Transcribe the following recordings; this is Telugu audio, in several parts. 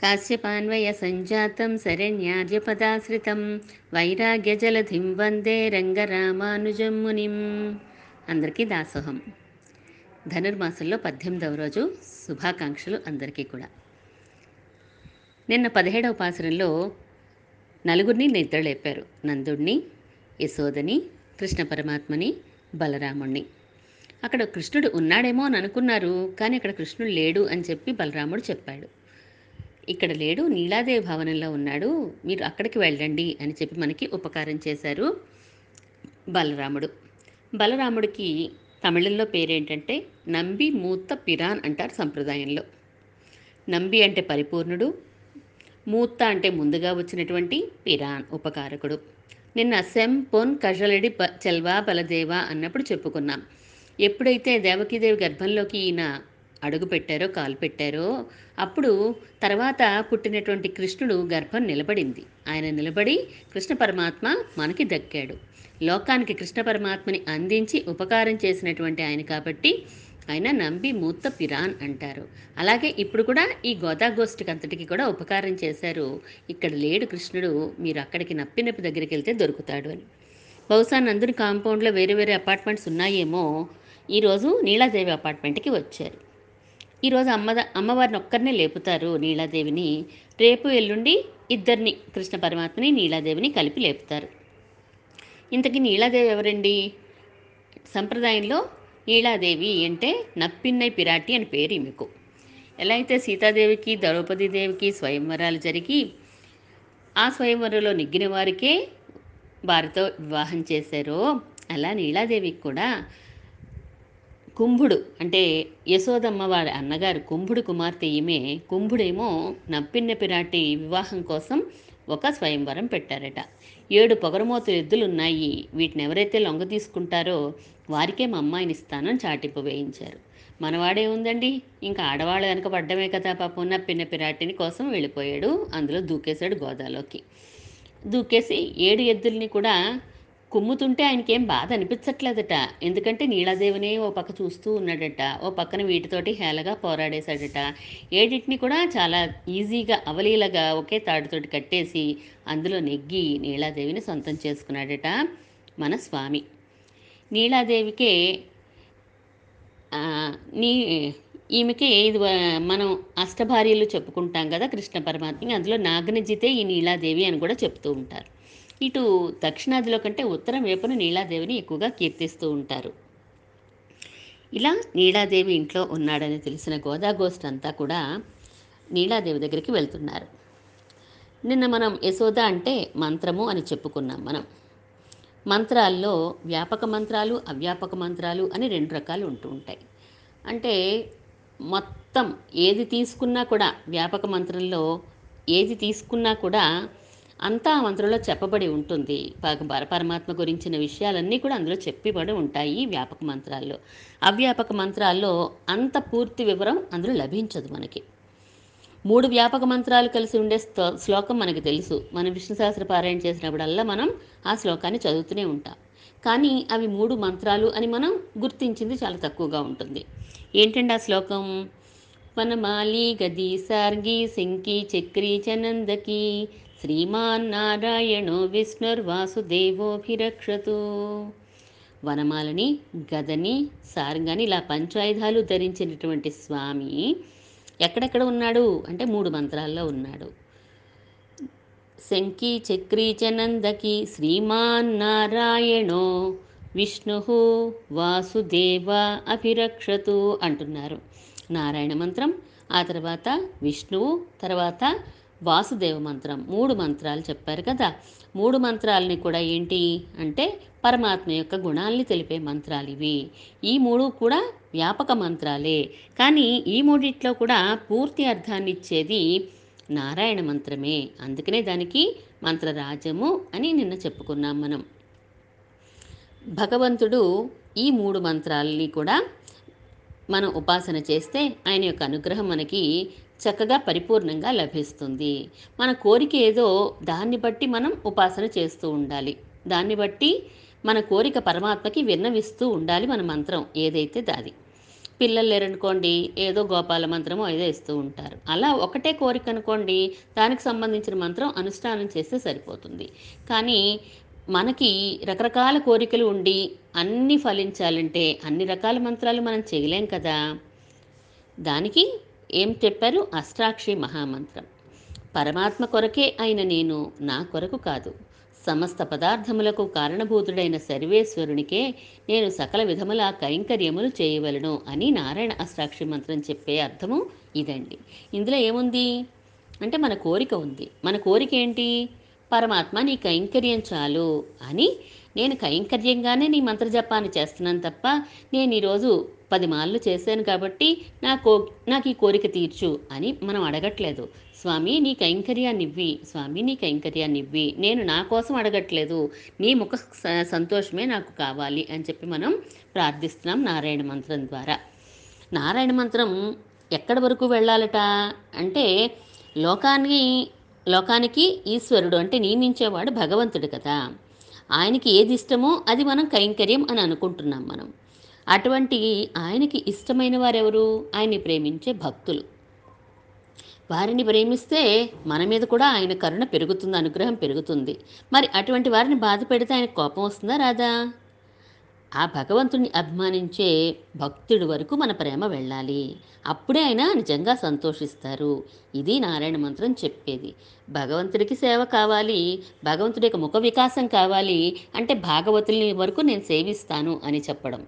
కాశ్యపాన్వయ సంజాతం శరణ్యార్యపదాశ్రితం వైరాగ్యజలధిం వందే రంగరామానుజం మునిం అందరికీ దాసోహం. ధనుర్మాసంలో పద్దెనిమిదవ రోజు శుభాకాంక్షలు అందరికీ కూడా. నిన్న పదిహేడవ పాసురంలో నలుగురిని నిద్రలేపారు. నందుడిని యశోదని కృష్ణ పరమాత్మని బలరాముణ్ణి. అక్కడ కృష్ణుడు ఉన్నాడేమో అని అనుకున్నారు కానీ అక్కడ కృష్ణుడు లేడు అని చెప్పి బలరాముడు చెప్పాడు. ఇక్కడ లేడు నీలాదేవి భవనంలో ఉన్నాడు మీరు అక్కడికి వెళ్ళండి అని చెప్పి మనకి ఉపకారం చేశారు బలరాముడు. బలరాముడికి తమిళంలో పేరేంటంటే నంబి మూత పిరాన్ అంటారు సంప్రదాయంలో. నంబి అంటే పరిపూర్ణుడు మూత అంటే ముందుగా వచ్చినటువంటి పిరాన్ ఉపకారకుడు. నిన్న సెం పొన్ కజలడి బ చెల్వా బలదేవ అన్నప్పుడు చెప్పుకున్నాం. ఎప్పుడైతే దేవకీదేవి గర్భంలోకి ఈయన అడుగు పెట్టారో కాలు పెట్టారో అప్పుడు తర్వాత పుట్టినటువంటి కృష్ణుడు గర్భం నిలబడింది. ఆయన నిలబడి కృష్ణ పరమాత్మ మనకి దక్కాడు. లోకానికి కృష్ణ పరమాత్మని అందించి ఉపకారం చేసినటువంటి ఆయన కాబట్టి ఆయన నంబి మూత పిరాన్ అంటారు. అలాగే ఇప్పుడు కూడా ఈ గోదాగోష్ఠికి అంతటికి కూడా ఉపకారం చేశారు. ఇక్కడ లేడు కృష్ణుడు మీరు అక్కడికి నప్పినప్పు దగ్గరికి వెళ్తే దొరుకుతాడు అని. బహుశా నందుని కాంపౌండ్లో వేరే వేరే అపార్ట్మెంట్స్ ఉన్నాయేమో. ఈరోజు నీలాదేవి అపార్ట్మెంట్కి వచ్చారు. ఈరోజు అమ్మ అమ్మవారిని ఒక్కరినే లేపుతారు నీలాదేవిని. రేపు ఎల్లుండి ఇద్దరిని కృష్ణ పరమాత్మని నీలాదేవిని కలిపి లేపుతారు. ఇంతకీ నీలాదేవి ఎవరండి? సంప్రదాయంలో నీలాదేవి అంటే నప్పిన్నై పిరాటి అని పేరు ఈమెకు. ఎలా అయితే సీతాదేవికి ద్రౌపది దేవికి స్వయంవరాలు జరిగి ఆ స్వయంవరంలో నెగ్గిన వారికే వారితో వివాహం చేశారో అలా నీలాదేవికి కూడా కుంభుడు. అంటే యశోదమ్మ వారి అన్నగారు కుంభుడు కుమార్తె ఈమె కుంభుడేమో నప్పిన్న పిరాటి వివాహం కోసం ఒక స్వయంవరం పెట్టారట. ఏడు పొగరమోతు ఎద్దులు ఉన్నాయి వీటిని ఎవరైతే లొంగ తీసుకుంటారో వారికే మా అమ్మాయిని ఇస్తానని చాటింపు వేయించారు. మనవాడే ఉందండి. ఇంకా ఆడవాళ్ళు వెనక పడ్డమే కదా పాపం నప్పిన పిరాటిని కోసం వెళ్ళిపోయాడు. అందులో దూకేశాడు గోదాలోకి. దూకేసి ఏడు ఎద్దుల్ని కూడా కుమ్ముతుంటే ఆయనకేం బాధ అనిపించట్లేదట. ఎందుకంటే నీలాదేవినే ఓ పక్క చూస్తూ ఉన్నాడట. ఓ పక్కన వీటితోటి హేళగా పోరాడేశాడట. ఏడిటిని కూడా చాలా ఈజీగా అవలీలగా ఒకే తాడుతోటి కట్టేసి అందులో నెగ్గి నీలాదేవిని సొంతం చేసుకున్నాడట మన స్వామి నీలాదేవికే నీ ఈమెకి ఇది మనం అష్టభార్యలు చెప్పుకుంటాం కదా కృష్ణ పరమాత్మకి అందులో నాగనజితే ఈ నీలాదేవి అని కూడా చెప్తూ ఉంటారు. ఇటు దక్షిణాదిలో కంటే ఉత్తరం వైపున నీలాదేవిని ఎక్కువగా కీర్తిస్తూ ఉంటారు. ఇలా నీలాదేవి ఇంట్లో ఉన్నాడని తెలిసిన గోదాగోష్ఠి అంతా కూడా నీలాదేవి దగ్గరికి వెళ్తున్నారు. నిన్న మనం యశోద అంటే మంత్రము అని చెప్పుకున్నాం మనం. మంత్రాల్లో వ్యాపక మంత్రాలు అవ్యాపక మంత్రాలు అని రెండు రకాలు ఉంటూ ఉంటాయి. అంటే మొత్తం ఏది తీసుకున్నా కూడా వ్యాపక మంత్రంలో ఏది తీసుకున్నా కూడా అంతా ఆ మంత్రంలో చెప్పబడి ఉంటుంది. ప- పర- పరమాత్మ గురించిన విషయాలన్నీ కూడా అందులో చెప్పబడి ఉంటాయి వ్యాపక మంత్రాల్లో. అవ్యాపక మంత్రాల్లో అంత పూర్తి వివరం అందులో లభించదు మనకి. మూడు వ్యాపక మంత్రాలు కలిసి ఉండే శ్లోకం మనకి తెలుసు. మనం విష్ణు సహస్ర పారాయణ చేసినప్పుడల్లా మనం ఆ శ్లోకాన్ని చదువుతూనే ఉంటాం. కానీ అవి మూడు మంత్రాలు అని మనం గుర్తించింది చాలా తక్కువగా ఉంటుంది. ఏంటండి ఆ శ్లోకం? వనమాలి గది సార్గి సింకి చక్రి చనందకి శ్రీమాన్ నారాయణో విష్ణుర్వాసుదేవోభిరక్షతు వనమాలని గదని సారంగాని ఇలా పంచాయుధాలు ధరించినటువంటి స్వామి ఎక్కడెక్కడ ఉన్నాడు? అంటే మూడు మంత్రాల్లో ఉన్నాడు. శంకి చక్రీ చనందకి శ్రీమాన్ నారాయణో విష్ణు వాసుదేవ అభిరక్షతు అంటున్నారు. నారాయణ మంత్రం ఆ తర్వాత విష్ణువు తర్వాత వాసుదేవ మంత్రం. మూడు మంత్రాలు చెప్పారు కదా. మూడు మంత్రాలని కూడా ఏంటి? అంటే పరమాత్మ యొక్క గుణాల్ని తెలిపే మంత్రాలు ఇవి. ఈ మూడు కూడా వ్యాపక మంత్రాలే. కానీ ఈ మూడిట్లో కూడా పూర్తి అర్థాన్ని ఇచ్చేది నారాయణ మంత్రమే. అందుకనే దానికి మంత్రరాజము అని నిన్న చెప్పుకున్నాం మనం. భగవంతుడు ఈ మూడు మంత్రాలని కూడా మనం ఉపాసన చేస్తే ఆయన యొక్క అనుగ్రహం మనకి చక్కగా పరిపూర్ణంగా లభిస్తుంది. మన కోరిక ఏదో దాన్ని బట్టి మనం ఉపాసన చేస్తూ ఉండాలి. దాన్ని బట్టి మన కోరిక పరమాత్మకి విన్నవిస్తూ ఉండాలి మన మంత్రం ఏదైతే దాది. పిల్లలు లేరనుకోండి ఏదో గోపాల మంత్రమో ఏదో ఇస్తూ ఉంటారు. అలా ఒకటే కోరిక అనుకోండి దానికి సంబంధించిన మంత్రం అనుష్ఠానం చేస్తే సరిపోతుంది. కానీ మనకి రకరకాల కోరికలు ఉండి అన్నీ ఫలించాలంటే అన్ని రకాల మంత్రాలు మనం చేయలేం కదా. దానికి ఏం చెప్పారు? అష్టాక్షి మహామంత్రం. పరమాత్మ కొరకే అయిన నేను నా కొరకు కాదు. సమస్త పదార్థములకు కారణభూతుడైన సర్వేశ్వరునికే నేను సకల విధముల కైంకర్యములు చేయవలను అని నారాయణ అష్టాక్షి మంత్రం చెప్పే అర్థము ఇదండి. ఇందులో ఏముంది? అంటే మన కోరిక ఉంది. మన కోరిక ఏంటి? పరమాత్మ నీ కైంకర్యం చాలు అని నేను కైంకర్యంగానే నీ మంత్రజపాన్ని చేస్తున్నాను తప్ప నేను ఈరోజు పది మాళ్ళు చేశాను కాబట్టి నా కో నాకు ఈ కోరిక తీర్చు అని మనం అడగట్లేదు. స్వామి నీ కైంకర్యాన్ని ఇవ్వి స్వామి నీ కైంకర్యాన్ని ఇవ్వి నేను నా కోసం అడగట్లేదు. నీ ముఖ స- సంతోషమే నాకు కావాలి అని చెప్పి మనం ప్రార్థిస్తున్నాం నారాయణ మంత్రం ద్వారా. నారాయణ మంత్రం ఎక్కడి వరకు వెళ్ళాలట అంటే లోకాన్ని లోకానికి ఈశ్వరుడు అంటే నియమించేవాడు భగవంతుడు కదా. ఆయనకి ఏది ఇష్టమో అది మనం కైంకర్యం అని అనుకుంటున్నాం మనం. అటువంటి ఆయనకి ఇష్టమైన వారెవరు? ఆయన్ని ప్రేమించే భక్తులు. వారిని ప్రేమిస్తే మన మీద కూడా ఆయన కరుణ పెరుగుతుంది అనుగ్రహం పెరుగుతుంది. మరి అటువంటి వారిని బాధ పెడితే ఆయన కోపం వస్తుందా రాదా? ఆ భగవంతుని అభిమానించే భక్తుడి వరకు మన ప్రేమ వెళ్ళాలి. అప్పుడే ఆయన నిజంగా సంతోషిస్తారు. ఇది నారాయణ మంత్రం చెప్పేది. భగవంతుడికి సేవ కావాలి భగవంతుడి యొక్క ముఖ వికాసం కావాలి అంటే భాగవతుల్ని వరకు నేను సేవిస్తాను అని చెప్పడం.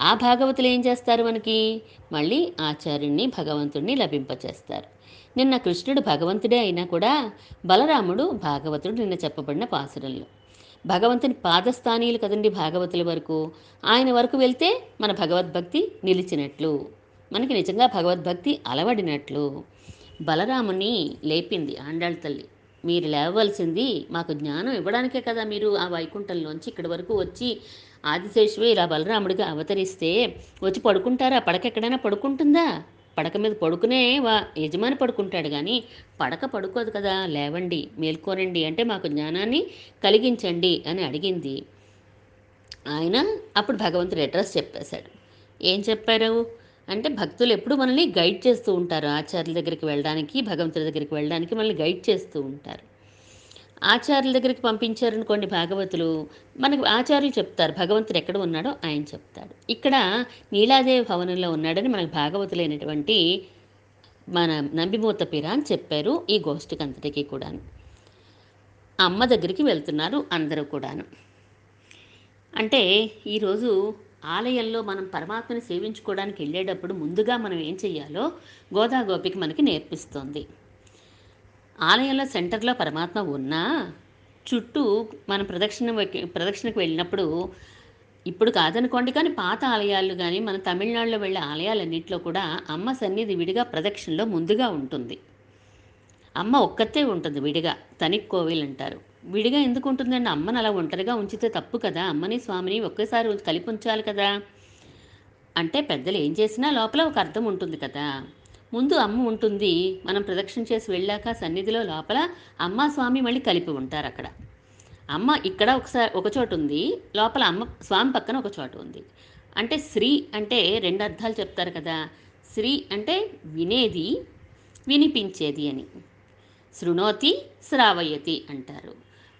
ఆ భాగవతులు ఏం చేస్తారు మనకి? మళ్ళీ ఆచార్యుణ్ణి భగవంతుడిని లభింపచేస్తారు. నిన్న కృష్ణుడు భగవంతుడే అయినా కూడా బలరాముడు భాగవతుడు నిన్న చెప్పబడిన పాసురంలో. భగవంతుని పాదస్థానీయులు కదండి భాగవతుల వరకు. ఆయన వరకు వెళ్తే మన భగవద్భక్తి నిలిచినట్లు. మనకి నిజంగా భగవద్భక్తి అలవడినట్లు. బలరాముని లేపింది ఆండాళ్ళ తల్లి. మీరు లేవలసింది మాకు జ్ఞానం ఇవ్వడానికే కదా మీరు ఆ వైకుంఠంలోంచి ఇక్కడి వరకు వచ్చి ఆదిశేషువే ఇలా బలరాముడిగా అవతరిస్తే వచ్చి పడుకుంటారా? పడక ఎక్కడైనా పడుకుంటుందా? పడక మీద పడుకునే వా యజమాని పడుకుంటాడు కానీ పడక పడుకోదు కదా లేవండి మేల్కోనండి అంటే మాకు జ్ఞానాన్ని కలిగించండి అని అడిగింది. ఆయన అప్పుడు భగవంతుడు అడ్రస్ చెప్పేశాడు. ఏం చెప్పారు? అంటే భక్తులు ఎప్పుడు మనల్ని గైడ్ చేస్తూ ఉంటారు. ఆచార్యుల దగ్గరికి వెళ్ళడానికి భగవంతుడి దగ్గరికి వెళ్ళడానికి మనల్ని గైడ్ చేస్తూ ఉంటారు. ఆచార్యుల దగ్గరికి పంపించారనుకోండి భాగవతులు మనకు ఆచార్యులు చెప్తారు భగవంతుడు ఎక్కడ ఉన్నాడో ఆయన చెప్తాడు. ఇక్కడ నీలాదేవి భవనంలో ఉన్నాడని మనకు భాగవతులైనటువంటి మన నంబిమూత పిర అని చెప్పారు ఈ గోష్ఠికి అంతటికీ కూడాను. అమ్మ దగ్గరికి వెళ్తున్నారు అందరూ కూడాను. అంటే ఈరోజు ఆలయంలో మనం పరమాత్మని సేవించుకోవడానికి వెళ్ళేటప్పుడు ముందుగా మనం ఏం చెయ్యాలో గోదాగోపికి మనకి నేర్పిస్తోంది. ఆలయంలో సెంటర్లో పరమాత్మ ఉన్నా చుట్టూ మనం ప్రదక్షిణ ప్రదక్షిణకు వెళ్ళినప్పుడు ఇప్పుడు కాదనుకోండి కానీ పాత ఆలయాలు కానీ మన తమిళనాడులో వెళ్ళే ఆలయాలన్నింటిలో కూడా అమ్మ సన్నిధి విడిగా ప్రదక్షిణలో ముందుగా ఉంటుంది. అమ్మ ఒక్కతే ఉంటుంది విడిగా తనిక్ కోవిల్ అంటారు. విడిగా ఎందుకు ఉంటుందండి? అమ్మని అలా ఒంటరిగా ఉంచితే తప్పు కదా? అమ్మని స్వామిని ఒకేసారి కలిపి ఉంచాలి కదా? అంటే పెద్దలు ఏం చేసినా లోపల ఒక అర్థం ఉంటుంది కదా? ముందు అమ్మ ఉంటుంది. మనం ప్రదక్షిణ చేసి వెళ్ళాక సన్నిధిలో లోపల అమ్మ స్వామి మళ్ళీ కలిపి ఉంటారు అక్కడ. అమ్మ ఇక్కడ ఒకసారి ఒక చోటు ఉంది. లోపల అమ్మ స్వామి పక్కన ఒక చోటు ఉంది. అంటే శ్రీ అంటే రెండు అర్థాలు చెప్తారు కదా. శ్రీ అంటే వినేది వినిపించేది అని. శృణోతి శ్రావయతి అంటారు.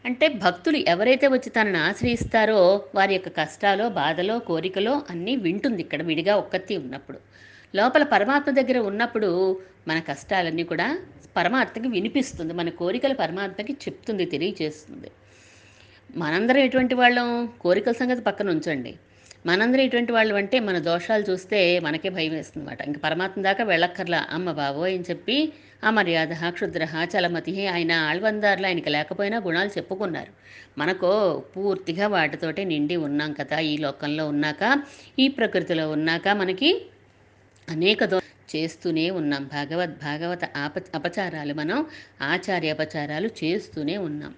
అంటే భక్తులు ఎవరైతే వచ్చి తనను ఆశ్రయిస్తారో వారి యొక్క కష్టాలో బాధలో కోరికలో అన్నీ వింటుంది ఇక్కడ విడిగా ఒక్కతి ఉన్నప్పుడు. లోపల పరమాత్మ దగ్గర ఉన్నప్పుడు మన కష్టాలన్నీ కూడా పరమాత్మకి వినిపిస్తుంది. మన కోరికలు పరమాత్మకి చెప్తుంది తెలియజేస్తుంది మనందరం ఎటువంటి వాళ్ళం? కోరికల సంగతి పక్కన ఉంచండి. మనందరం ఎటువంటి వాళ్ళు అంటే మన దోషాలు చూస్తే మనకే భయం వేస్తుంది అనమాట ఇంక పరమాత్మ దాకా వెళ్ళక్కర్లా. అమ్మ బాబో అని చెప్పి అమర్యాద క్షుద్ర చలమతి ఆయన ఆళ్వందారులు ఆయనకి లేకపోయినా గుణాలు చెప్పుకున్నారు. మనకో పూర్తిగా వాటితోటే నిండి ఉన్నాం కదా. ఈ లోకంలో ఉన్నాక ఈ ప్రకృతిలో ఉన్నాక మనకి అనేక దో చేస్తూనే ఉన్నాం. భాగవత్ భాగవత ఆప అపచారాలు మనం ఆచార్య అపచారాలు చేస్తూనే ఉన్నాం.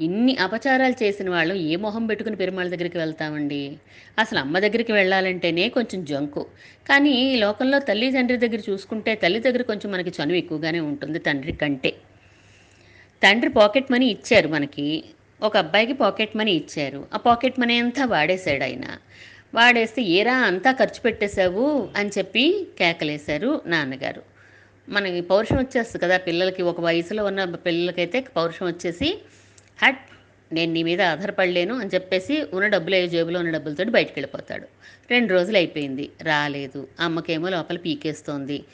ఇన్ని అపచారాలు చేసిన వాళ్ళు ఏ మొహం పెట్టుకుని పెరుమాళ్ళ దగ్గరికి వెళ్తామండి? అసలు అమ్మ దగ్గరికి వెళ్ళాలంటేనే కొంచెం జంకు. కానీ ఈ లోకంలో తల్లి తండ్రి దగ్గర చూసుకుంటే తల్లి దగ్గర కొంచెం మనకి చనువు ఎక్కువగానే ఉంటుంది తండ్రి కంటే. తండ్రి పాకెట్ మనీ ఇచ్చారు మనకి. ఒక అబ్బాయికి పాకెట్ మనీ ఇచ్చారు. ఆ పాకెట్ మనీ అంతా వాడేశాడు ఆయన. వాడేస్తే ఏరా అంతా ఖర్చు పెట్టేశావు అని చెప్పి కేకలేశారు నాన్నగారు. మనకి పౌరుషం వచ్చేస్తుంది కదా పిల్లలకి ఒక వయసులో ఉన్న పిల్లలకైతే పౌరుషం వచ్చేసి హట్ నేను నీ మీద ఆధారపడలేను అని చెప్పేసి ఉన్న డబ్బులు ఏ జేబులో ఉన్న డబ్బులతో బయటకు వెళ్ళిపోతాడు రెండు రోజులు అయిపోయింది. రాలేదు. అమ్మకేమో లోపల పీకేస్తోంది.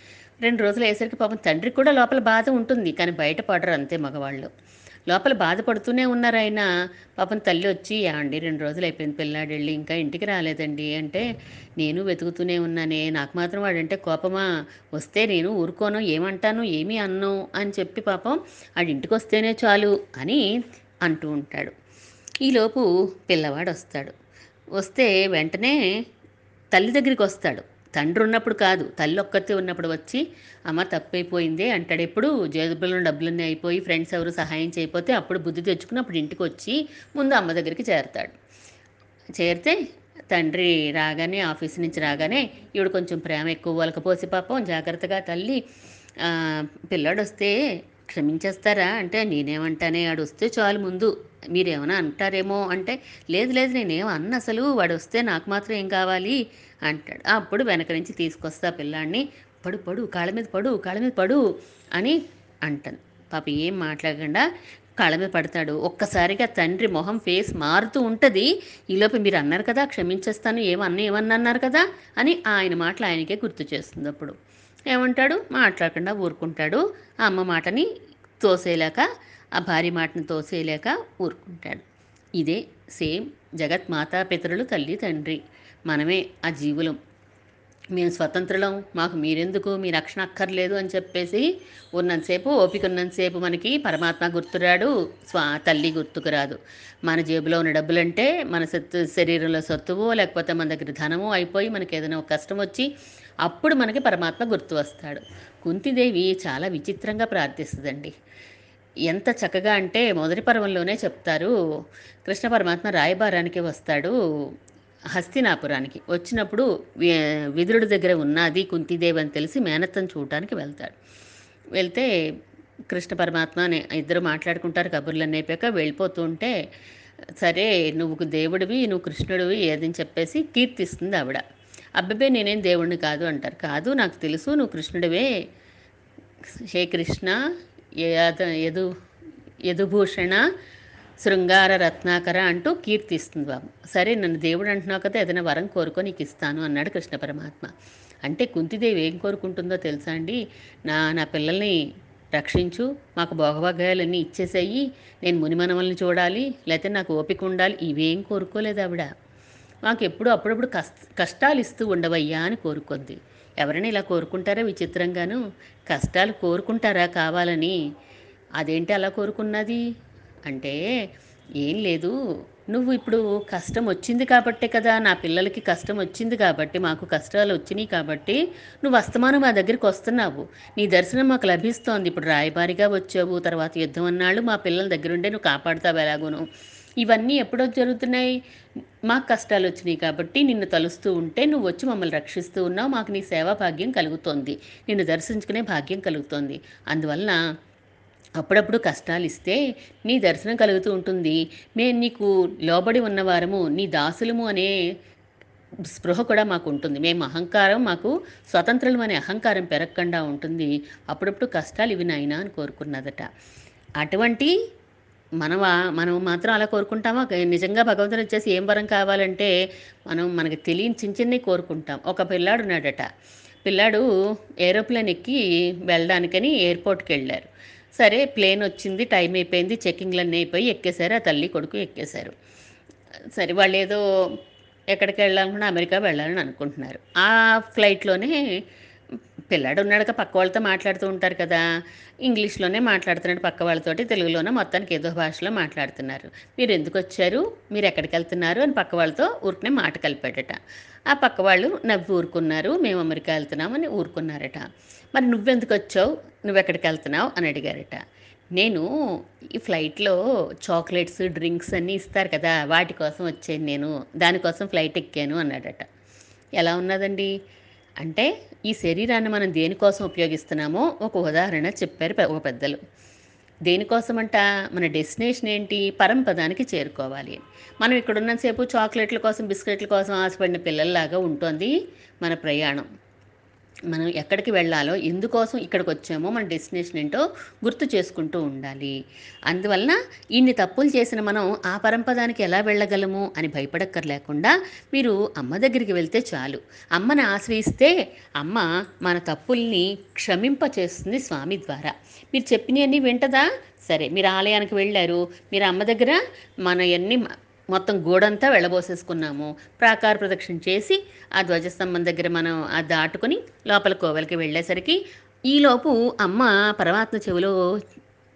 రెండు రోజులు అయ్యేసరికి పాపం తండ్రికి కూడా లోపల బాధ ఉంటుంది. కానీ బయట పడరు అంతే మగవాళ్ళు. లోపల బాధపడుతూనే ఉన్నారు ఆయన. పాపం తల్లి వచ్చి ఏమండి రెండు రోజులు అయిపోయింది పిల్లాడు వెళ్ళి ఇంకా ఇంటికి రాలేదండి. అంటే నేను వెతుకుతూనే ఉన్నానే నాకు మాత్రం వాడంటే కోపమా? వస్తే నేను ఊరుకోను ఏమంటాను ఏమీ అన్ను? అని చెప్పి పాపం ఆడి ఇంటికి వస్తేనే చాలు అని అంటూ ఉంటాడు. ఈలోపు పిల్లవాడు వస్తాడు వస్తే వెంటనే తల్లి దగ్గరికి వస్తాడు. తండ్రి ఉన్నప్పుడు కాదు తల్లి ఒక్కతే ఉన్నప్పుడు వచ్చి అమ్మ తప్పైపోయింది అంటాడు. ఎప్పుడు జేబులో డబ్బులన్నీ అయిపోయి ఫ్రెండ్స్ ఎవరు సహాయం చేయకపోతే అప్పుడు బుద్ధి తెచ్చుకుని అప్పుడు ఇంటికి వచ్చి ముందు అమ్మ దగ్గరికి చేరతాడు. చేరితే తండ్రి రాగానే ఆఫీస్ నుంచి రాగానే ఈవిడ కొంచెం ప్రేమ ఎక్కువ వలకపోసి పాపం జాగ్రత్తగా తల్లి పిల్లాడు వస్తే క్షమించేస్తారా? అంటే నేనేమంటానే వాడు వస్తే చాలు ముందు. మీరేమైనా అంటారేమో అంటే లేదు లేదు నేనేం అన్న అసలు వాడు వస్తే నాకు మాత్రం ఏం కావాలి? అంటాడు. అప్పుడు వెనక నుంచి తీసుకొస్తా పిల్లాడిని. పడు పడు కాళ్ళ మీద పడు కాళ్ళ మీద పడు అని అంటాను పాప ఏం మాట్లాడకుండా కాళ్ళ మీద పడతాడు. ఒక్కసారిగా తండ్రి మొహం ఫేస్ మారుతూ ఉంటుంది. ఈలోపు మీరు అన్నారు కదా క్షమించేస్తాను ఏమన్నా ఏమన్నా అన్నారు కదా అని ఆయన మాటలు ఆయనకే గుర్తు చేస్తుంది అప్పుడు. ఏమంటాడు? మాట్లాడకుండా ఊరుకుంటాడు. ఆ అమ్మ మాటని తోసేయలేక ఆ భార్య మాటని తోసేయలేక ఊరుకుంటాడు. ఇదే సేమ్ జగత్ మాతా పితరులు తల్లి తండ్రి. మనమే ఆ జీవులం. మేము స్వతంత్రులం మాకు మీరెందుకు మీ రక్షణ అక్కర్లేదు అని చెప్పేసి ఉన్నంతసేపు ఓపిక ఉన్నంతసేపు మనకి పరమాత్మ గుర్తురాడు స్వా తల్లి గుర్తుకు రాదు. మన జేబులో ఉన్న డబ్బులంటే మన సత్తు శరీరంలో సత్తువో లేకపోతే మన దగ్గర ధనమో అయిపోయి మనకి ఏదైనా ఒక కష్టం వచ్చి అప్పుడు మనకి పరమాత్మ గుర్తు వస్తాడు. కుంతిదేవి చాలా విచిత్రంగా ప్రార్థిస్తుందండి. ఎంత చక్కగా అంటే మొదటి పర్వంలోనే చెప్తారు కృష్ణ పరమాత్మ రాయబారానికి వస్తాడు హస్తినాపురానికి. వచ్చినప్పుడు విదురుడి దగ్గర ఉన్నది కుంతిదేవి అని తెలిసి మేనత్తను చూడటానికి వెళ్తాడు. వెళ్తే కృష్ణ పరమాత్మ అనే ఇద్దరు మాట్లాడుకుంటారు కబుర్లన్నీ అయిపోయాక వెళ్ళిపోతుంటే సరే నువ్వు దేవుడివి నువ్వు కృష్ణుడివి ఏదని చెప్పేసి కీర్తిస్తుంది ఆవిడ. అబ్బాబే నేనేం దేవుడిని కాదు అంటారు. కాదు నాకు తెలుసు నువ్వు కృష్ణుడివే. హే కృష్ణ యదు యదుభూషణ శృంగార రత్నాకర అంటూ కీర్తిస్తుంది బాబు. సరే నన్ను దేవుడు అంటున్నావు కదా ఏదైనా వరం కోరుకో నీకు ఇస్తాను అన్నాడు కృష్ణ పరమాత్మ. అంటే కుంతిదేవి ఏం కోరుకుంటుందో తెలుసా అండి? నా నా పిల్లల్ని రక్షించు మాకు భోగభాగ్యాలన్నీ ఇచ్చేసేయి నేను మునిమనమల్ని చూడాలి లేకపోతే నాకు ఓపిక ఉండాలి ఇవేం కోరుకోలేదు ఆవిడ. మాకు ఎప్పుడు అప్పుడప్పుడు కష్ట కష్టాలు ఇస్తూ ఉండవయ్యా అని కోరుకుంది ఎవరైనా ఇలా కోరుకుంటారా విచిత్రంగాను? కష్టాలు కోరుకుంటారా కావాలని? అదేంటి అలా కోరుకున్నది? అంటే ఏం లేదు. నువ్వు ఇప్పుడు కష్టం వచ్చింది కాబట్టే కదా నా పిల్లలకి కష్టం వచ్చింది కాబట్టి మాకు కష్టాలు వచ్చినాయి కాబట్టి నువ్వు అస్తమానం మా దగ్గరికి వస్తున్నావు. నీ దర్శనం మాకు లభిస్తోంది. ఇప్పుడు రాయబారిగా వచ్చావు. తర్వాత యుద్ధం అన్నాళ్ళు మా పిల్లల దగ్గరుండే నువ్వు కాపాడుతావు ఎలాగోను. ఇవన్నీ ఎప్పుడో జరుగుతున్నాయి. మాకు కష్టాలు వచ్చినాయి కాబట్టి నిన్ను తలుస్తూ ఉంటే నువ్వు వచ్చి మమ్మల్ని రక్షిస్తూ ఉన్నావు. మాకు నీ సేవా భాగ్యం కలుగుతోంది. నిన్ను దర్శించుకునే భాగ్యం కలుగుతోంది. అందువలన అప్పుడప్పుడు కష్టాలు ఇస్తే నీ దర్శనం కలుగుతూ ఉంటుంది. మేము నీకు లోబడి ఉన్నవారము నీ దాసులము అనే స్పృహ కూడా మాకు ఉంటుంది మేము అహంకారం మాకు స్వతంత్రులం అనే అహంకారం పెరగకుండా ఉంటుంది. అప్పుడప్పుడు కష్టాలు ఇవి నాయన అని కోరుకున్నదట. అటువంటి మనవా మనం మాత్రం అలా కోరుకుంటామా? నిజంగా భగవంతుడు వచ్చేసి ఏం వరం కావాలంటే మనం మనకి తెలియని చిన్న చిన్నవి కోరుకుంటాం. ఒక పిల్లాడు ఉన్నాడట. పిల్లాడు ఏరోప్లేన్ ఎక్కి వెళ్ళడానికని ఎయిర్పోర్ట్కి వెళ్ళారు. సరే ప్లేన్ వచ్చింది టైం అయిపోయింది చెక్కింగ్లన్నీ అయిపోయి ఎక్కేశారు ఆ తల్లి కొడుకు ఎక్కేశారు. సరే వాళ్ళు ఏదో ఎక్కడికి వెళ్ళాలనుకున్నా అమెరికా వెళ్ళాలని అనుకుంటున్నారు. ఆ ఫ్లైట్లోనే పిల్లాడు ఉన్నాడుగా పక్క వాళ్ళతో మాట్లాడుతూ ఉంటారు కదా. ఇంగ్లీష్లోనే మాట్లాడుతున్నాడు పక్క వాళ్ళతోటి తెలుగులోనే మొత్తానికి ఏదో భాషలో మాట్లాడుతున్నారు. మీరు ఎందుకు వచ్చారు? మీరు ఎక్కడికి వెళ్తున్నారు? అని పక్క వాళ్ళతో ఊరికనే మాట కలిపాడట. ఆ పక్క వాళ్ళు నవ్వి ఊరుకున్నారు మేము అమెరికా వెళ్తున్నామని ఊరుకున్నారట. మరి నువ్వెందుకు వచ్చావు? నువ్వు ఎక్కడికి వెళ్తున్నావు? అని అడిగారట. నేను ఈ ఫ్లైట్లో చాక్లెట్స్ డ్రింక్స్ అన్నీ ఇస్తారు కదా వాటి కోసం వచ్చాను నేను. దానికోసం ఫ్లైట్ ఎక్కాను అన్నాడట. ఎలా ఉన్నదండి? అంటే ఈ శరీరాన్ని మనం దేనికోసం ఉపయోగిస్తున్నామో ఒక ఉదాహరణ చెప్పారు ఒక పెద్దలు. దేనికోసమంట మన డెస్టినేషన్ ఏంటి పరంపదానికి చేరుకోవాలి. మనం ఇక్కడున్నంతసేపు చాక్లెట్ల కోసం బిస్కెట్ల కోసం ఆశపడిన పిల్లల్లాగా ఉంటుంది మన ప్రయాణం. మనం ఎక్కడికి వెళ్ళాలో ఎందుకోసం ఇక్కడికి వచ్చామో మన డెస్టినేషన్ ఏంటో గుర్తు చేసుకుంటూ ఉండాలి. అందువలన ఇన్ని తప్పులు చేసిన మనం ఆ పరంపదానికి ఎలా వెళ్ళగలము అని భయపడక్కర్లేకుండా మీరు అమ్మ దగ్గరికి వెళ్తే చాలు. అమ్మని ఆశ్రయిస్తే అమ్మ మన తప్పుల్ని క్షమింప చేస్తుంది స్వామి ద్వారా. మీరు చెప్పినవన్నీ వింటదా? సరే మీరు ఆలయానికి వెళ్ళారు. మీరు అమ్మ దగ్గర మన అన్ని మొత్తం గోడంతా వెళ్ళబోసేసుకున్నాము. ప్రాకార ప్రదక్షిణ చేసి ఆ ధ్వజస్తంభం దగ్గర మనం అది దాటుకొని లోపల కోవెలకి వెళ్ళేసరికి ఈలోపు అమ్మ పరమాత్మ చెవిలో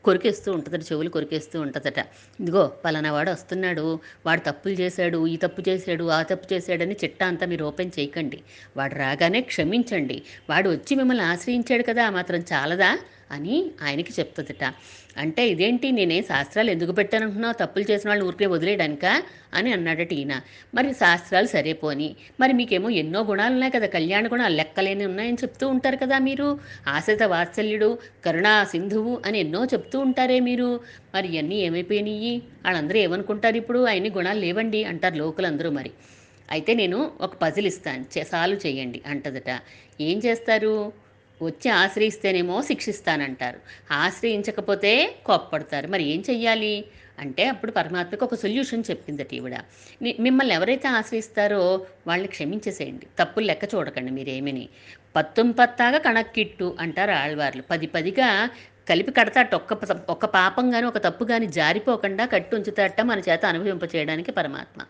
కొరికేస్తూ ఉంటుందట చెవులు కొరికేస్తూ ఉంటుందట. ఇదిగో పలానా వాడు వస్తున్నాడు. వాడు తప్పులు చేశాడు ఈ తప్పు చేశాడు ఆ తప్పు చేశాడని చిట్టా అంతా మీరు ఓపెన్ చేయకండి. వాడు రాగానే క్షమించండి. వాడు వచ్చి మిమ్మల్ని ఆశ్రయించాడు కదా మాత్రం చాలదా? అని ఆయనకి చెప్తుందట. అంటే ఇదేంటి? నేనే శాస్త్రాలు ఎందుకు పెట్టానంటున్నావు? తప్పులు చేసిన వాళ్ళని ఊరికే వదిలేయడానిక? అని అన్నాడట ఈయన. మరి శాస్త్రాలు సరే పోని. మరి మీకేమో ఎన్నో గుణాలు ఉన్నాయి కదా. కళ్యాణ గుణాలు లెక్కలేని ఉన్నాయని చెప్తూ ఉంటారు కదా మీరు. ఆశ్రిత వాత్సల్యుడు కరుణా సింధువు అని ఎన్నో చెప్తూ ఉంటారే మీరు. మరి ఇవన్నీ ఏమైపోయినాయి వాళ్ళందరూ ఏమనుకుంటారు ఇప్పుడు? ఆయన్ని గుణాలు లేవండి అంటారు లోకలందరూ మరి. అయితే నేను ఒక పజిల్ ఇస్తాను. సాల్వ్ చేయండి అంటదట. ఏం చేస్తారు? వచ్చి ఆశ్రయిస్తేనేమో శిక్షిస్తానంటారు. ఆశ్రయించకపోతే కోప్పడతారు. మరి ఏం చెయ్యాలి? అంటే అప్పుడు పరమాత్మకు ఒక సొల్యూషన్ చెప్పిందట ఈవిడ. మిమ్మల్ని ఎవరైతే ఆశ్రయిస్తారో వాళ్ళని క్షమించేసేయండి. తప్పులు లెక్క చూడకండి మీరేమని. పత్తుం పత్తాగా కణక్కిట్టు అంటారు ఆళ్వార్లు. పది పదిగా కలిపి కడతాట ఒక్క ఒక్క పాపం కానీ ఒక తప్పు కానీ జారిపోకుండా కట్టి ఉంచుతాట మన చేత అనుభవింప చేయడానికి పరమాత్మ.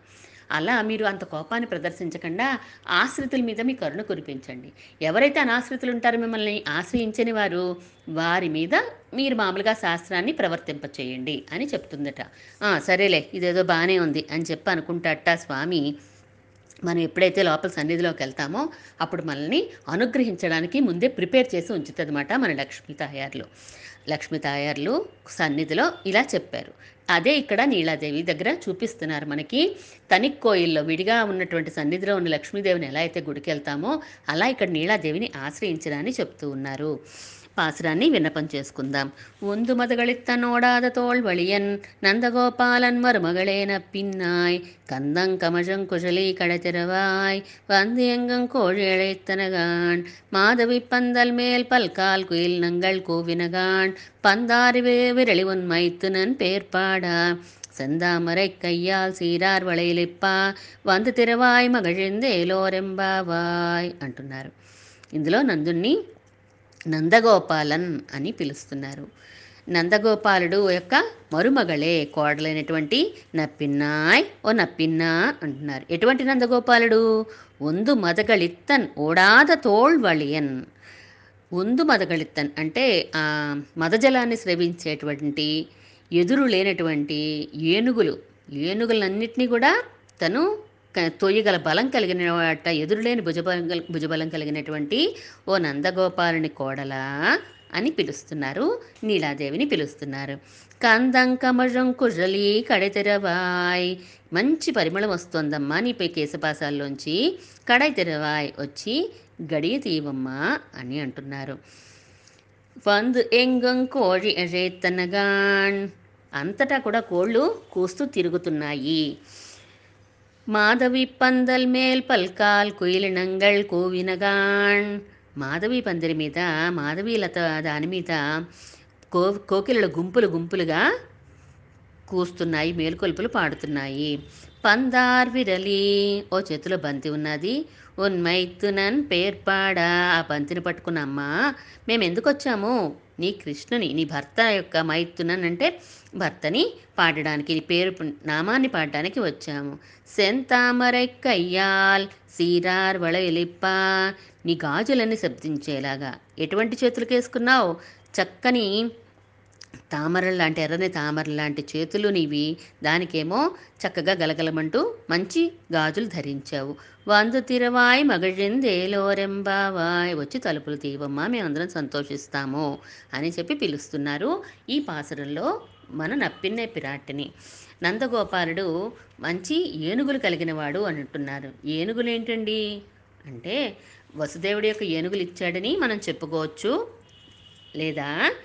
అలా మీరు అంత కోపాన్ని ప్రదర్శించకుండా ఆశ్రితుల మీద మీ కరుణ కురిపించండి. ఎవరైతే అనాశ్రితులు ఉంటారో మిమ్మల్ని ఆశ్రయించని వారు వారి మీద మీరు మామూలుగా శాస్త్రాన్ని ప్రవర్తింపచేయండి అని చెప్తుందట. సరేలే ఇదేదో బాగానే ఉంది అని చెప్పి అనుకుంటాట స్వామి. మనం ఎప్పుడైతే లోపల సన్నిధిలోకి వెళ్తామో అప్పుడు మనల్ని అనుగ్రహించడానికి ముందే ప్రిపేర్ చేసి ఉంచుతుందన్నమాట మన లక్ష్మీ తాయార్లు లక్ష్మీ తాయార్లు సన్నిధిలో ఇలా చెప్పారు. అదే ఇక్కడ నీలాదేవి దగ్గర చూపిస్తున్నారు మనకి. తనిక్కోయిల్లో విడిగా ఉన్నటువంటి సన్నిధిలో ఉన్న లక్ష్మీదేవిని ఎలా అయితే గుడికి వెళ్తామో అలా ఇక్కడ నీలాదేవిని ఆశ్రయించడాన్ని చెప్తూ ఉన్నారు. పాసురాన్ని విన్నపం చేసుకుందాం. ఒందు మదగళిత్త నోడాద తోల్వళియన్ నందగోపాలన్ మరుమగళేన పిన్నాయ్. கந்தங் கமஜங் குழலி கடத்திரவாய் வந்து எங்கும் கோழிழைத்தனகான் மாதவி பந்தல் மேல் பல்கால் குயில் நங்கள் கூவினகான் பந்தாரிவே விரளி உன் மைத்துனன் பேர்பாடா செந்தாமரை கையால் சீரார் வளையலிப்பா. வந்து திரவாய் మగళిందేలోరెంబావాయ్ అంటున్నారు. ఇందులో నందుణ్ణి నందగోపాలన్ అని పిలుస్తున్నారు. నందగోపాలుడు యొక్క మరుమగళే కోడలైనటువంటి నప్పిన్నాయ్. ఓ నప్పిన్నా అంటున్నారు. ఎటువంటి నందగోపాలుడు? ఒందు మదగళిత్తన్ ఓడాద తోళ్వళియన్ ఒందు మదగళిత్తన్ అంటే ఆ మదజలాన్ని స్రవించేటువంటి ఎదురు లేనటువంటి ఏనుగులు. ఏనుగులన్నింటినీ కూడా తను తొయ్యగల బలం కలిగిన వాట ఎదురులేని భుజబలం భుజబలం కలిగినటువంటి ఓ నందగోపాలుని కోడలా అని పిలుస్తున్నారు. నీలాదేవిని పిలుస్తున్నారు. కందం కమజం కుజలి కడెతెరవాయ్ మంచి పరిమళం వస్తుందమ్మా నీపై కేశపాసాల్లోంచి కడైతెరవాయ్ వచ్చి గడియ తీవమ్మా అని అంటున్నారు. వందు ఎంగం కోడి అజేతనగాన్ అంతటా కూడా కోళ్ళు కూస్తూ తిరుగుతున్నాయి. మాధవి పందల్ మేల్ పల్కాల్ కుయిలినంగల్ కోవినగాన్ మాధవి పందిరి మీద మాధవి లత దాని మీద కో కోకిలల గుంపులు గుంపులుగా కూస్తున్నాయి మేలుకొల్పులు పాడుతున్నాయి. పందార్ విరలి ఓ చేతిలో బంతి ఉన్నది. ఉన్మైతునన్ పేర్పాడా ఆ బంతిని పట్టుకున్న అమ్మ మేము ఎందుకు వచ్చాము నీ కృష్ణుని నీ భర్త యొక్క మైతునన్ అంటే భర్తని పాడడానికి పేరు నామాన్ని పాడడానికి వచ్చాము. సెంతామరై కయ్యాల్ సీరార్ వళవిలిప్ప నీ గాజులన్నీ శబ్దించేలాగా. ఎటువంటి చేతులకు వేసుకున్నావు? చక్కని తామరలు లాంటి ఎర్రని తామరలు లాంటి చేతులు నీవి. దానికేమో చక్కగా గలగలమంటూ మంచి గాజులు ధరించావు. వందు తిరవాయ్ మగజిందేలోరెంబావాయ్ వచ్చి తలుపులు తీవమ్మా మేమందరం సంతోషిస్తాము అని చెప్పి పిలుస్తున్నారు ఈ పాసరంలో మన నప్పిన్నే పిరాటిని. నందగోపాలుడు మంచి ఏనుగులు కలిగినవాడు అని అంటున్నారు. ఏనుగులు ఏంటండి అంటే వసుదేవుడి యొక్క ఏనుగులు ఇచ్చాడని మనం చెప్పుకోవచ్చు. లేదా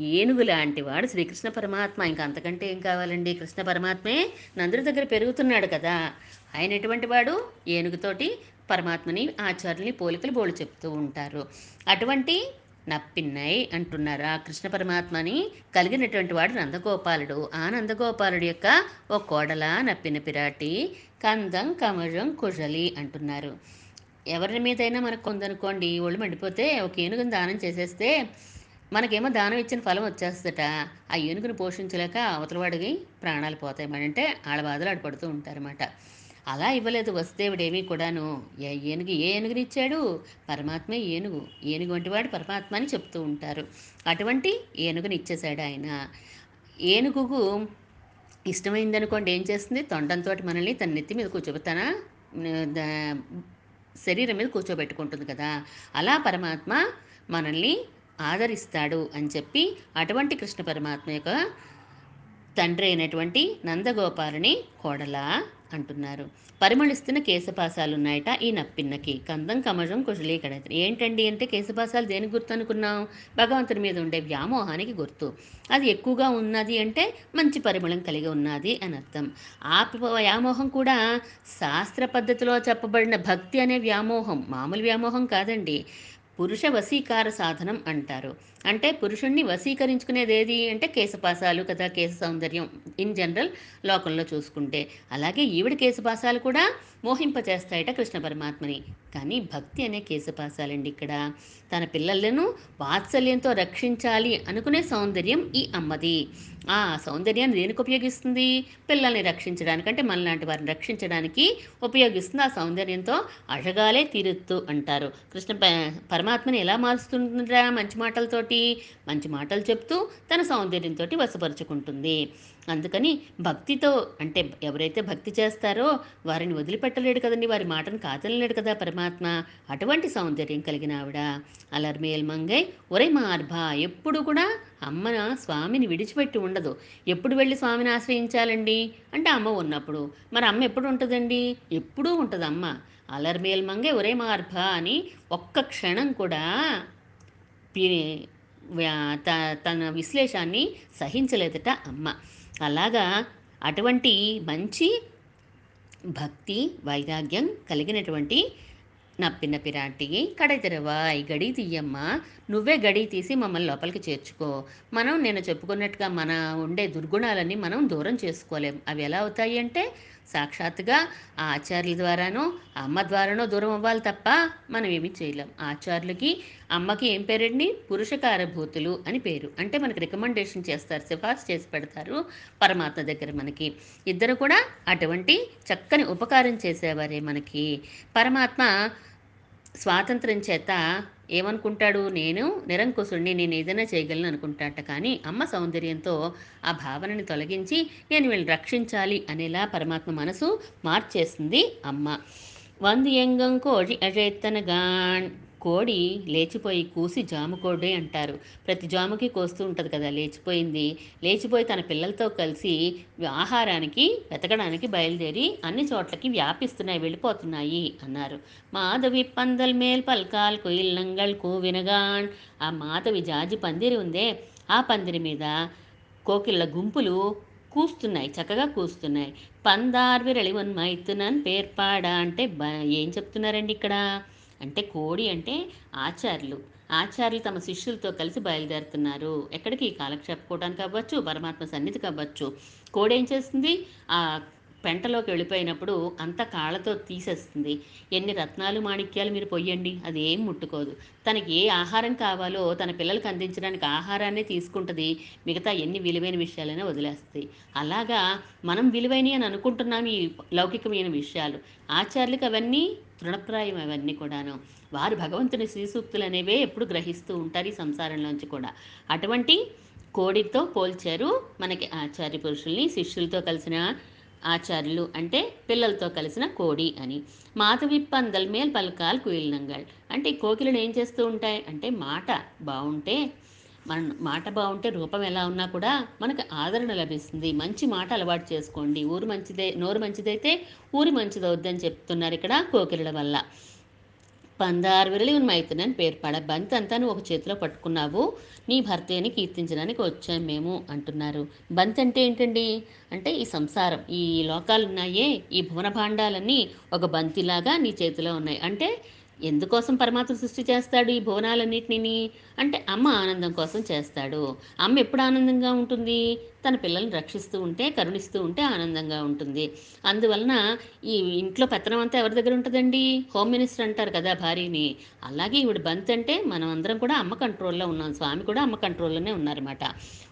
ఏనుగు లాంటి వాడు శ్రీకృష్ణ పరమాత్మ. ఇంకా అంతకంటే ఏం కావాలండి? కృష్ణ పరమాత్మే నందుడి దగ్గర పెరుగుతున్నాడు కదా. ఆయన ఎటువంటి వాడు? ఏనుగుతోటి పరమాత్మని ఆచార్యుల్ని పోలికలు బోళ్ళు చెప్తూ ఉంటారు. అటువంటి నప్పిన్నై అంటున్నారు ఆ కృష్ణ పరమాత్మని కలిగినటువంటి వాడు నందగోపాలుడు. ఆ నందగోపాలుడు యొక్క ఓ కోడల నప్పిన పిరాటి కందం కమజం కుజలి అంటున్నారు. ఎవరి మీదైనా మనకు ఉందనుకోండి ఒళ్ళు మండిపోతే ఒక ఏనుగుని దానం చేసేస్తే మనకేమో దానం ఇచ్చిన ఫలం వచ్చేస్తట ఆ ఏనుగుని పోషించలేక అవతలవాడికి ప్రాణాలు పోతాయి. అంటే ఆడ బాధలు ఆడపడుతూ ఉంటారన్నమాట. అలా ఇవ్వలేదు. వసుదేవుడేమీ కూడాను ఏ ఏనుగు ఏ ఏనుగుని ఇచ్చాడు పరమాత్మే ఏనుగు. ఏనుగు వంటి వాడు పరమాత్మ అని చెప్తూ ఉంటారు. అటువంటి ఏనుగుని ఇచ్చేశాడు ఆయన. ఏనుగుకు ఇష్టమైందనుకోండి ఏం చేస్తుంది? తొండంతో మనల్ని తన నెత్తి మీద కూర్చోబెట్టాన శరీరం మీద కూర్చోబెట్టుకుంటుంది కదా. అలా పరమాత్మ మనల్ని ఆదరిస్తాడు అని చెప్పి అటువంటి కృష్ణ పరమాత్మ యొక్క తండ్రి అయినటువంటి నందగోపాలని కోడల అంటున్నారు. పరిమళిస్తున్న కేశపాసాలు ఉన్నాయట ఈ నప్పిన్నకి. కందం కమజం కుశలీ కడత. ఏంటండి అంటే కేశపాసాలు దేనికి గుర్తు అనుకున్నాం భగవంతుని మీద ఉండే వ్యామోహానికి గుర్తు. అది ఎక్కువగా ఉన్నది అంటే మంచి పరిమళం కలిగి ఉన్నది అని అర్థం. ఆ వ్యామోహం కూడా శాస్త్ర పద్ధతిలో చెప్పబడిన భక్తి అనే వ్యామోహం మామూలు వ్యామోహం కాదండి. పురుష వశీకార సాధనం అంటారు. అంటే పురుషుణ్ణి వశీకరించుకునేది ఏది అంటే కేశపాసాలు కదా కేశ సౌందర్యం ఇన్ జనరల్ లోకంలో చూసుకుంటే. అలాగే ఈవిడ కేశపాసాలు కూడా మోహింపచేస్తాయట కృష్ణ పరమాత్మని. కానీ భక్తి అనే కేశపాసాలండి ఇక్కడ. తన పిల్లలను వాత్సల్యంతో రక్షించాలి అనుకునే సౌందర్యం ఈ అమ్మది. ఆ సౌందర్యాన్ని దేనికి ఉపయోగిస్తుంది? పిల్లల్ని రక్షించడానికి అంటే మనలాంటి వారిని రక్షించడానికి ఉపయోగిస్తుంది. ఆ సౌందర్యంతో అడగాలే తీరుతూ అంటారు. కృష్ణ పరమాత్మని ఎలా మారుస్తుందా మంచి మాటలతోటి? మంచి మాటలు చెప్తూ తన సౌందర్యంతో వశపరుచుకుంటుంది. అందుకని భక్తితో అంటే ఎవరైతే భక్తి చేస్తారో వారిని వదిలిపెట్టలేడు కదండి. వారి మాటను కాదనలేడు కదా పరమాత్మ. అటువంటి సౌందర్యం కలిగిన ఆవిడ. అలర్మేల్ మంగై ఒరే మార్భ ఎప్పుడు కూడా అమ్మన స్వామిని విడిచిపెట్టి ఉండదు. ఎప్పుడు వెళ్ళి స్వామిని ఆశ్రయించాలండి? అంటే అమ్మ ఉన్నప్పుడు. మరి అమ్మ ఎప్పుడు ఉంటుందండి? ఎప్పుడూ ఉంటుంది అమ్మ. అలర్మేల్ మంగై ఒరే మార్భ అని ఒక్క క్షణం కూడా పి- త- తన విశ్లేషాన్ని సహించలేదట అమ్మ. అలాగా అటువంటి మంచి భక్తి వైరాగ్యం కలిగినటువంటి నప్పిన పిరాటి కడై తెరవాయ్ గడి తీయమ్మ. నువ్వే గడి తీసి మమ్మల్ని లోపలికి చేర్చుకో. మనం నేను చెప్పుకున్నట్టుగా మన ఉండే దుర్గుణాలన్నీ మనం దూరం చేసుకోలేం. అవి ఎలా అవుతాయి అంటే సాక్షాత్తుగా ఆ ఆచార్యుల ద్వారానో అమ్మ ద్వారానో దూరం అవ్వాలి తప్ప మనం ఏమీ చేయలేం. ఆచార్యులకి అమ్మకి ఏం పేరండి? పురుషకారభూతులు అని పేరు. అంటే మనకి రికమెండేషన్ చేస్తారు సిఫార్సు చేసి పెడతారు పరమాత్మ దగ్గర మనకి. ఇద్దరు కూడా అటువంటి చక్కని ఉపకారం చేసేవారే మనకి. పరమాత్మ స్వాతంత్రం చేత ఏమనుకుంటాడు? నేను నిరంకుశుణ్ణి నేను ఏదైనా చేయగలను అనుకుంటాట. కానీ అమ్మ సౌందర్యంతో ఆ భావనని తొలగించి నేను వీళ్ళని రక్షించాలి అనేలా పరమాత్మ మనసు మార్చేస్తుంది అమ్మ. వంద ఎంగం కోడి అజెత్తనగాన్ కోడి లేచిపోయి కూసి జాము కోడి అంటారు. ప్రతి జాముకి కోస్తూ ఉంటుంది కదా లేచిపోయింది. లేచిపోయి తన పిల్లలతో కలిసి ఆహారానికి వెతకడానికి బయలుదేరి అన్ని చోట్లకి వ్యాపిస్తున్నాయి వెళ్ళిపోతున్నాయి అన్నారు. మాధవి పందల్ మేల్ పల్కాల్ కుయిల్నంగల్ కూవినగాన్. ఆ మాధవి జాజి పందిరి ఉందే. ఆ పందిరి మీద కోకిళ్ళ గుంపులు కూస్తున్నాయి చక్కగా కూస్తున్నాయి. పందార్ విరళివన్ మైతునన్ పేర్పాడా అంటే బ ఏం చెప్తున్నారండి ఇక్కడ? అంటే కోడి అంటే ఆచార్యులు. ఆచార్యులు తమ శిష్యులతో కలిసి బయలుదేరుతున్నారు. ఎక్కడికి? కాలక్షేపుకోవడానికి అవ్వచ్చు పరమాత్మ సన్నిధికి అవ్వచ్చు. కోడి ఏం చేస్తుంది? ఆ పెంటలోకి వెళ్ళిపోయినప్పుడు అంత కాళ్ళతో తీసేస్తుంది. ఎన్ని రత్నాలు మాణిక్యాలు మీరు పొయ్యండి. అది ఏం ముట్టుకోదు. తనకి ఏ ఆహారం కావాలో తన పిల్లలకు అందించడానికి ఆహారాన్ని తీసుకుంటుంది. మిగతా ఎన్ని విలువైన విషయాలైనా వదిలేస్తాయి అలాగా మనం విలువైనవి అని అనుకుంటున్నాం ఈ లౌకికమైన విషయాలు. ఆచార్యులకు అవన్నీ తృణప్రాయం అవన్నీ కూడాను. వారు భగవంతుని శ్రీసూక్తులు అనేవే ఎప్పుడు గ్రహిస్తూ ఉంటారు ఈ సంసారంలోంచి కూడా. అటువంటి కోడితో పోల్చారు మనకి ఆచార్య పురుషుల్ని శిష్యులతో కలిసిన ఆచార్యులు అంటే పిల్లలతో కలిసిన కోడి అని. మాధవి పందల్ మేల్ పలకాల్ కుయిల్నంగల్ అంటే ఈ కోకిలను ఏం చేస్తూ ఉంటాయి? అంటే మాట బాగుంటే మన మాట బాగుంటే రూపం ఎలా ఉన్నా కూడా మనకు ఆదరణ లభిస్తుంది. మంచి మాట అలవాటు చేసుకోండి. ఊరు మంచిదే నోరు మంచిదైతే ఊరి మంచిదవుద్దని చెప్తున్నారు ఇక్కడ కోకిలల వల్ల. పందారు విరలి ఉన్న మైతుని పేర్పాడ పేరు పడ బంతి అంతా నువ్వు ఒక చేతిలో పట్టుకున్నావు నీ భర్తని కీర్తించడానికి వచ్చాం మేము అంటున్నారు. బంతి అంటే ఏంటండి? అంటే ఈ సంసారం ఈ లోకాలు ఉన్నాయే ఈ భువన భాండాలన్నీ ఒక బంతిలాగా నీ చేతిలో ఉన్నాయి. అంటే ఎందుకోసం పరమాత్మ సృష్టి చేస్తాడు ఈ భువనాలన్నిటిని? అంటే అమ్మ ఆనందం కోసం చేస్తాడు. అమ్మ ఎప్పుడు ఆనందంగా ఉంటుంది? తన పిల్లల్ని రక్షిస్తూ ఉంటే కరుణిస్తూ ఉంటే ఆనందంగా ఉంటుంది. అందువలన ఈ ఇంట్లో పెత్తనం అంతా ఎవరి దగ్గర ఉంటుందండి? హోమ్ మినిస్టర్ అంటారు కదా భార్యని. అలాగే ఈవిడ బంత్ అంటే మనం అందరం కూడా అమ్మ కంట్రోల్లో ఉన్నాం. స్వామి కూడా అమ్మ కంట్రోల్లోనే ఉన్నారన్నమాట.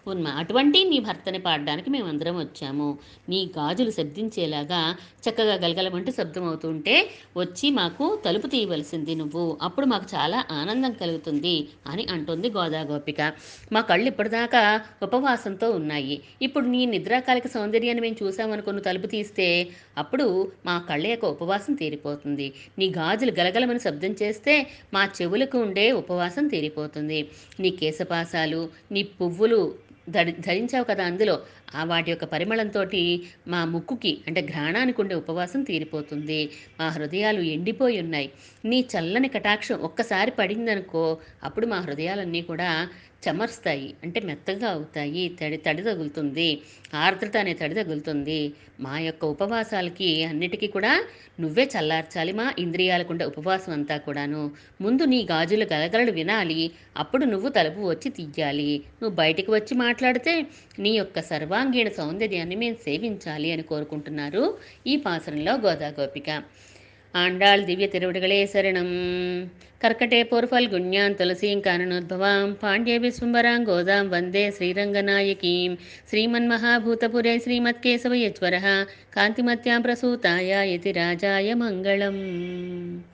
ఉన్మా అటువంటి నీ భర్తని పాడడానికి మేమందరం వచ్చాము. నీ గాజులు శబ్దించేలాగా చక్కగా గలగలమంటూ శబ్దం అవుతుంటే వచ్చి మాకు తలుపు తీయవలసింది నువ్వు. అప్పుడు మాకు చాలా ఆనందం కలుగుతుంది అని అంటుంది గోదా గోపిక మా కళ్ళు ఇప్పటిదాకా ఉపవాసంతో ఉన్నాయి. ఇప్పుడు నీ నిద్రాకాలిక సౌందర్యాన్ని మేము చూసామనుకున్న తలుపు తీస్తే అప్పుడు మా కళ్ళ యొక్క ఉపవాసం తీరిపోతుంది. నీ గాజులు గలగలమని శబ్దం చేస్తే మా చెవులకు ఉండే ఉపవాసం తీరిపోతుంది. నీ కేశపాసాలు నీ పువ్వులు ధరి ధరించావు కదా అందులో. ఆ వాటి యొక్క పరిమళంతో మా ముక్కుకి అంటే ఘ్రాణానికి ఉండే ఉపవాసం తీరిపోతుంది. మా హృదయాలు ఎండిపోయి ఉన్నాయి. నీ చల్లని కటాక్షం ఒక్కసారి పడిందనుకో అప్పుడు మా హృదయాలన్నీ కూడా చెమర్స్తాయి. అంటే మెత్తగా అవుతాయి. తడి తడి తగులుతుంది. ఆర్ద్రత అనే తడి తగులుతుంది. మా యొక్క ఉపవాసాలకి అన్నిటికీ కూడా నువ్వే చల్లార్చాలి. మా ఇంద్రియాలకు ఉండే ఉపవాసం అంతా కూడాను. ముందు నీ గాజుల గలగలలు వినాలి. అప్పుడు నువ్వు తలుపు వచ్చి తీయాలి. నువ్వు బయటికి వచ్చి మాట్లాడితే నీ యొక్క సర్వ సర్వాంగీణ సౌందర్యాన్ని మేము సేవించాలి అని కోరుకుంటున్నారు ఈ పాసరంలో గోదా గోపిక. ఆండాళ్ దివ్య తిరువడిகளே శరణం. కర్కటే పోర్ఫల్ గుణ్యాం తులసీం కాననోద్భవాం. పాండ్య విశ్వంబరాం గోదాం వందే శ్రీరంగనాయకీం. శ్రీమన్మహాభూతపురే శ్రీమత్కేశవయజ్వర కాంతిమత్యాం ప్రసూతాయ ఇతి రాజాయ మంగళం.